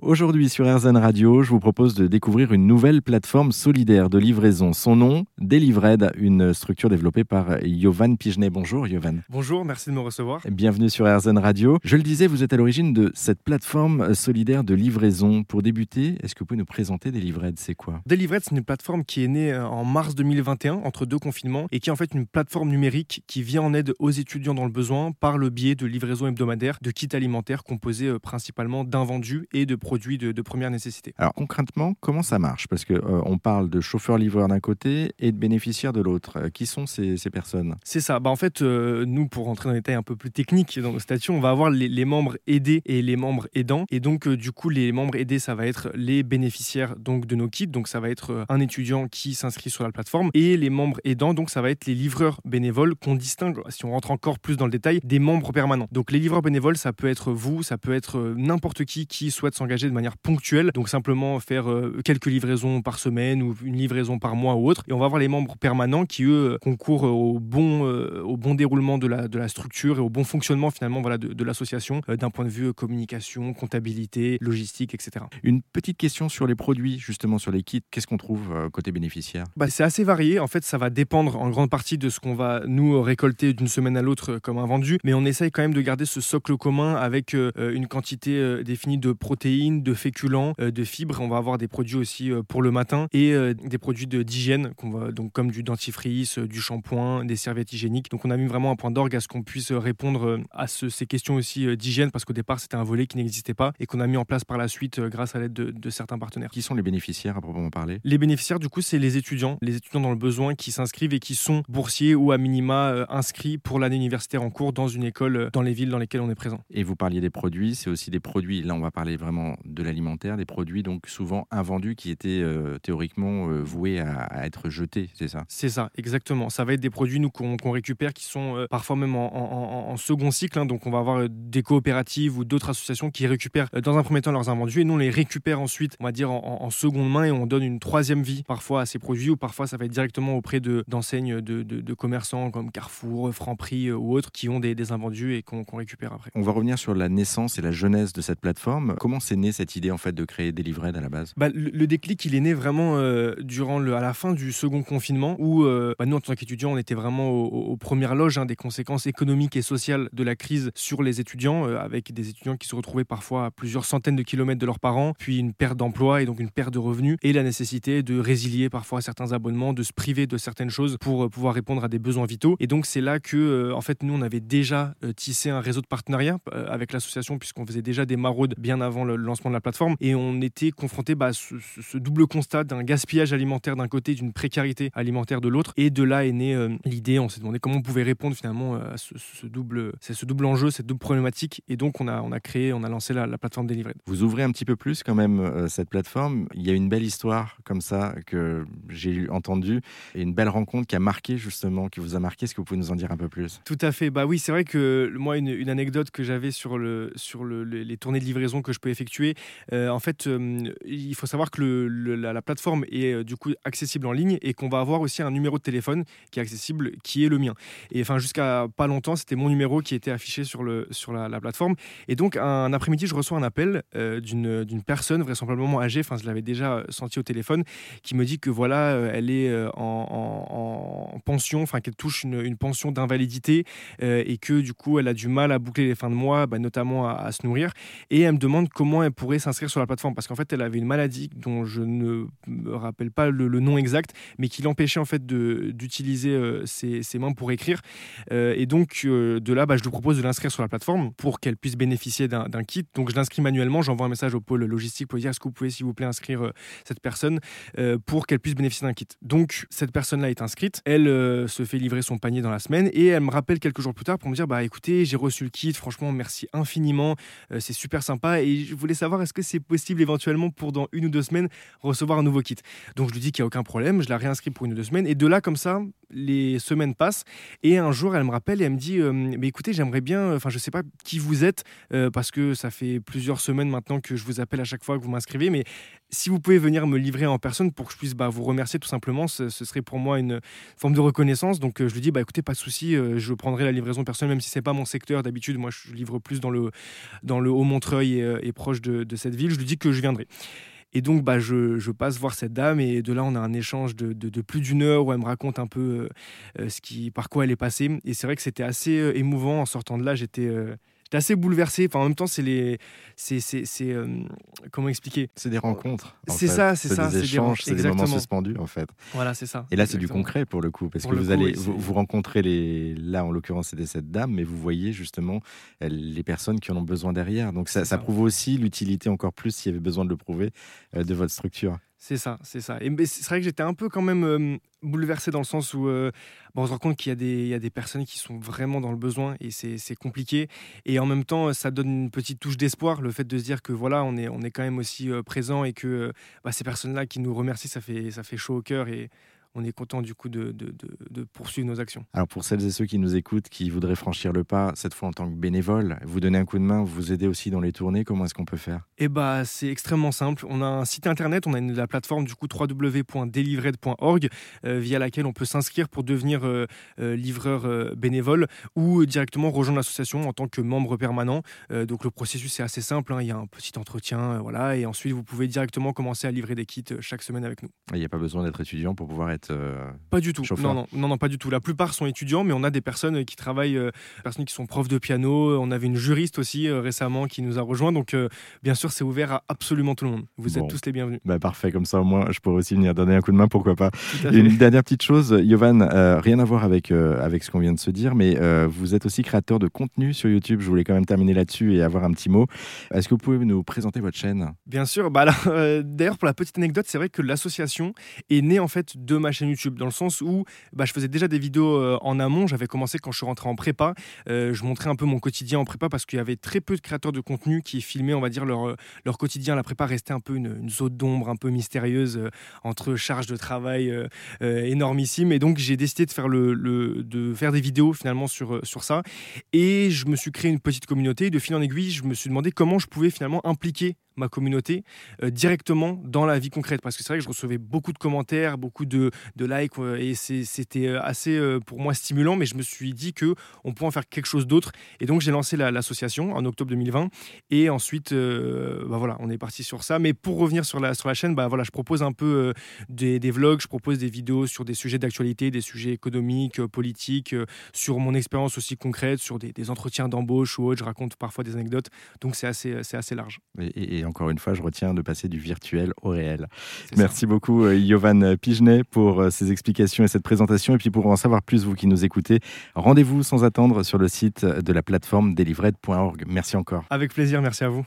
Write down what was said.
Aujourd'hui sur RZN Radio, je vous propose de découvrir une nouvelle plateforme solidaire de livraison. Son nom, Delivred, une structure développée par Yovan Pigenet. Bonjour Yovan. Bonjour, merci de me recevoir. Bienvenue sur RZN Radio. Je le disais, vous êtes à l'origine de cette plateforme solidaire de livraison. Pour débuter, est-ce que vous pouvez nous présenter Delivred C'est quoi? Delivred, c'est une plateforme qui est née euh, en mars 2021, entre deux confinements, et qui est en fait une plateforme numérique qui vient en aide aux étudiants dans le besoin par le biais de livraison hebdomadaire de kits alimentaires composés euh, principalement d'invendus et de produits de, première nécessité. Alors concrètement, comment ça marche? Parce que euh, on parle de chauffeurs-livreurs d'un côté et de bénéficiaires de l'autre. Euh, qui sont ces, personnes? C'est ça. Bah, en fait, euh, nous, pour rentrer dans les détails un peu plus techniques dans nos statuts, on va avoir les, membres aidés et les membres aidants. Et donc, du coup, les membres aidés, ça va être les bénéficiaires donc, de nos kits. Donc, ça va être un étudiant qui s'inscrit sur la plateforme. Et les membres aidants, donc, ça va être les livreurs bénévoles qu'on distingue, si on rentre encore plus dans le détail, des membres permanents. Donc, les livreurs bénévoles, ça peut être vous, ça peut être n'importe qui qui souhaite s'engager de manière ponctuelle, donc simplement faire euh, quelques livraisons par semaine ou une livraison par mois ou autre. Et on va avoir les membres permanents qui, eux, concourent au bon, euh, au bon déroulement de la, de la structure et au bon fonctionnement finalement voilà, de, l'association euh, d'un point de vue communication, comptabilité, logistique, etc. Une petite question sur les produits, justement sur les kits. Qu'est-ce qu'on trouve côté bénéficiaire? Bah, C'est assez varié. En fait, ça va dépendre en grande partie de ce qu'on va nous récolter d'une semaine à l'autre comme un vendu. Mais on essaye quand même de garder ce socle commun avec une quantité définie de protéines, de féculents, euh, de fibres. On va avoir des produits aussi euh, pour le matin et euh, des produits d'hygiène, donc comme du dentifrice, du shampoing, des serviettes hygiéniques. Donc on a mis vraiment un point d'orgue à ce qu'on puisse répondre à ces questions aussi d'hygiène parce qu'au départ c'était un volet qui n'existait pas et qu'on a mis en place par la suite grâce à l'aide de, certains partenaires. Qui sont les bénéficiaires à proprement parler? Les bénéficiaires du coup c'est les étudiants, les étudiants dans le besoin qui s'inscrivent et qui sont boursiers ou à minima inscrits pour l'année universitaire en cours dans une école dans les villes dans lesquelles on est présent. Et vous parliez des produits, c'est aussi des produits, là on va parler vraiment de l'alimentaire, des produits donc souvent invendus qui étaient euh, théoriquement euh, voués à, être jetés, c'est ça? C'est ça, exactement. Ça va être des produits nous qu'on récupère qui sont euh, parfois même en, second cycle. Hein. donc on va avoir des coopératives ou d'autres associations qui récupèrent dans un premier temps leurs invendus et nous on les récupère ensuite, on va dire en, seconde main et on donne une troisième vie parfois à ces produits ou parfois ça va être directement auprès d'enseignes de, de, commerçants comme Carrefour, Franprix ou autres qui ont des, invendus et qu'on récupère après. On va revenir sur la naissance et la jeunesse de cette plateforme. Comment s'est cette idée en fait de créer Delivered à la base? Bah, le, déclic, il est né vraiment euh, durant le, à la fin du second confinement, où euh, bah, nous, en tant qu'étudiants, on était vraiment aux, premières loges hein, des conséquences économiques et sociales de la crise sur les étudiants, euh, avec des étudiants qui se retrouvaient parfois à plusieurs centaines de kilomètres de leurs parents, puis une perte d'emploi et donc une perte de revenus, et la nécessité de résilier parfois certains abonnements, de se priver de certaines choses pour pouvoir répondre à des besoins vitaux. Et donc c'est là que, en fait, nous, on avait déjà tissé un réseau de partenariats avec l'association, puisqu'on faisait déjà des maraudes bien avant le lancement de la plateforme, et on était confronté bah, à ce, double constat d'un gaspillage alimentaire d'un côté, d'une précarité alimentaire de l'autre. Et de là est née euh, l'idée, on s'est demandé comment on pouvait répondre finalement euh, à ce, double, c'est ce double enjeu, cette double problématique. Et donc on a, on a créé, on a lancé la, plateforme Delivered. Vous ouvrez un petit peu plus quand même euh, cette plateforme. Il y a une belle histoire comme ça que j'ai entendue et une belle rencontre qui a marqué justement, qui vous a marqué. Est-ce que vous pouvez nous en dire un peu plus? Tout à fait. Bah oui, c'est vrai que moi, une, anecdote que j'avais sur, le, sur le, les tournées de livraison que je peux effectuer, en fait, il faut savoir que la, plateforme est euh, du coup accessible en ligne et qu'on va avoir aussi un numéro de téléphone qui est accessible, qui est le mien. Et enfin, jusqu'à pas longtemps, c'était mon numéro qui était affiché sur, la, plateforme. Et donc, un après-midi, je reçois un appel euh, d'une personne vraisemblablement âgée, enfin, je l'avais déjà senti au téléphone, qui me dit que voilà, euh, elle est en, pension, enfin, qu'elle touche une, pension d'invalidité et que du coup, elle a du mal à boucler les fins de mois, bah, notamment à, à, se nourrir. Et elle me demande comment elle pourrait s'inscrire sur la plateforme parce qu'en fait, elle avait une maladie dont je ne me rappelle pas le, nom exact, mais qui l'empêchait en fait d'utiliser euh, ses, mains pour écrire. Euh, et donc euh, de là, bah, je lui propose de l'inscrire sur la plateforme pour qu'elle puisse bénéficier d'un kit. Donc je l'inscris manuellement, j'envoie un message au pôle logistique pour dire est-ce que vous pouvez s'il vous plaît inscrire cette personne pour qu'elle puisse bénéficier d'un kit. Donc cette personne-là est inscrite, elle se fait livrer son panier dans la semaine et elle me rappelle quelques jours plus tard pour me dire bah écoutez j'ai reçu le kit, franchement merci infiniment, c'est super sympa et je voulais savoir est-ce que c'est possible éventuellement pour dans une ou deux semaines recevoir un nouveau kit? Donc je lui dis qu'il n'y a aucun problème, je la réinscris pour une ou deux semaines. Et de là, comme ça, les semaines passent et un jour, elle me rappelle et elle me dit mais écoutez, j'aimerais bien, enfin, je sais pas qui vous êtes parce que ça fait plusieurs semaines maintenant que je vous appelle à chaque fois que vous m'inscrivez, mais si vous pouvez venir me livrer en personne pour que je puisse bah, vous remercier tout simplement, ce, serait pour moi une forme de reconnaissance. Donc je lui dis bah écoutez, pas de souci, je prendrai la livraison personnelle, même si c'est pas mon secteur d'habitude. Moi, je livre plus dans le dans le Haut-Montreuil et, proche de, de cette ville. Je lui dis que je viendrai. Et donc, bah, je, passe voir cette dame et de là, on a un échange de, plus d'une heure où elle me raconte un peu euh, euh, ce qui, par quoi elle est passée. Et c'est vrai que c'était assez euh, émouvant. En sortant de là, j'étais j'étais assez bouleversé. Enfin, en même temps, c'est les, c'est, c'est, euh, comment expliquer? C'est des rencontres. C'est ça, c'est ça. Des échanges, c'est des, moments suspendus en fait. Voilà, c'est ça. Et là, c'est du concret pour le coup, parce que vous allez, vous, rencontrez les, là en l'occurrence, c'était cette dame, mais vous voyez justement les personnes qui en ont besoin derrière. Donc ça, ça. prouve aussi l'utilité encore plus, s'il y avait besoin de le prouver, euh, de votre structure. C'est ça, c'est ça. Et c'est vrai que j'étais un peu quand même bouleversé dans le sens où euh, on se rend compte qu'il y, a des personnes qui sont vraiment dans le besoin et c'est compliqué. Et en même temps, ça donne une petite touche d'espoir, le fait de se dire que voilà, on est, on est quand même aussi présent et que bah, ces personnes-là qui nous remercient, ça fait, ça fait chaud au cœur et on est content du coup de, poursuivre nos actions. Alors pour celles et ceux qui nous écoutent, qui voudraient franchir le pas, cette fois en tant que bénévole, vous donner un coup de main, vous aider aussi dans les tournées, comment est-ce qu'on peut faire? Eh bah c'est extrêmement simple. On a un site internet, on a la plateforme du coup www.delivered.org euh, via laquelle on peut s'inscrire pour devenir euh, euh, livreur bénévole ou directement rejoindre l'association en tant que membre permanent. donc le processus est assez simple, hein. il y a un petit entretien, voilà, et ensuite vous pouvez directement commencer à livrer des kits chaque semaine avec nous. Il n'y a pas besoin d'être étudiant pour pouvoir être euh, pas du tout. Non, non, non, non, pas du tout. La plupart sont étudiants, mais on a des personnes qui travaillent, euh, personnes qui sont profs de piano. On avait une juriste aussi euh, récemment qui nous a rejoint. Donc, bien sûr, c'est ouvert à absolument tout le monde. Vous êtes tous les bienvenus. Bah, parfait, comme ça, au moins, je pourrais aussi venir donner un coup de main, pourquoi pas. Une dernière petite chose, Yovan, rien à voir avec, avec ce qu'on vient de se dire, mais vous êtes aussi créateur de contenu sur YouTube. Je voulais quand même terminer là-dessus et avoir un petit mot. Est-ce que vous pouvez nous présenter votre chaîne? Bien sûr. Bah, D'ailleurs, pour la petite anecdote, c'est vrai que l'association est née en fait de ma chaîne YouTube, dans le sens où bah, je faisais déjà des vidéos euh, en amont. J'avais commencé quand je suis rentré en prépa. Euh, je montrais un peu mon quotidien en prépa parce qu'il y avait très peu de créateurs de contenu qui filmaient, on va dire, leur, euh, leur quotidien. La prépa restait un peu une, zone d'ombre un peu mystérieuse entre charges de travail énormissimes. Et donc, j'ai décidé de faire, le, de faire des vidéos finalement sur, sur ça. Et je me suis créé une petite communauté. de fil en aiguille, je me suis demandé comment je pouvais finalement impliquer ma communauté euh, directement dans la vie concrète. Parce que c'est vrai que je recevais beaucoup de commentaires, beaucoup de, de likes, euh, et c'était euh, assez pour moi stimulant, mais je me suis dit que on pourrait en faire quelque chose d'autre. Et donc j'ai lancé l'association en octobre 2020, et ensuite, bah voilà, on est parti sur ça. Mais pour revenir sur la, sur la chaîne, bah voilà, je propose un peu des, des, vlogs, je propose des vidéos sur des sujets d'actualité, des sujets économiques, politiques, sur mon expérience aussi concrète, sur des, entretiens d'embauche ou autre. Je raconte parfois des anecdotes, donc c'est assez, assez large. et encore une fois, je retiens de passer du virtuel au réel. Merci beaucoup, euh, Yovan Pigenet, pour euh, ces explications et cette présentation. Et puis pour en savoir plus, vous qui nous écoutez, rendez-vous sans attendre sur le site de la plateforme delivered.org. Merci encore. Avec plaisir, merci à vous.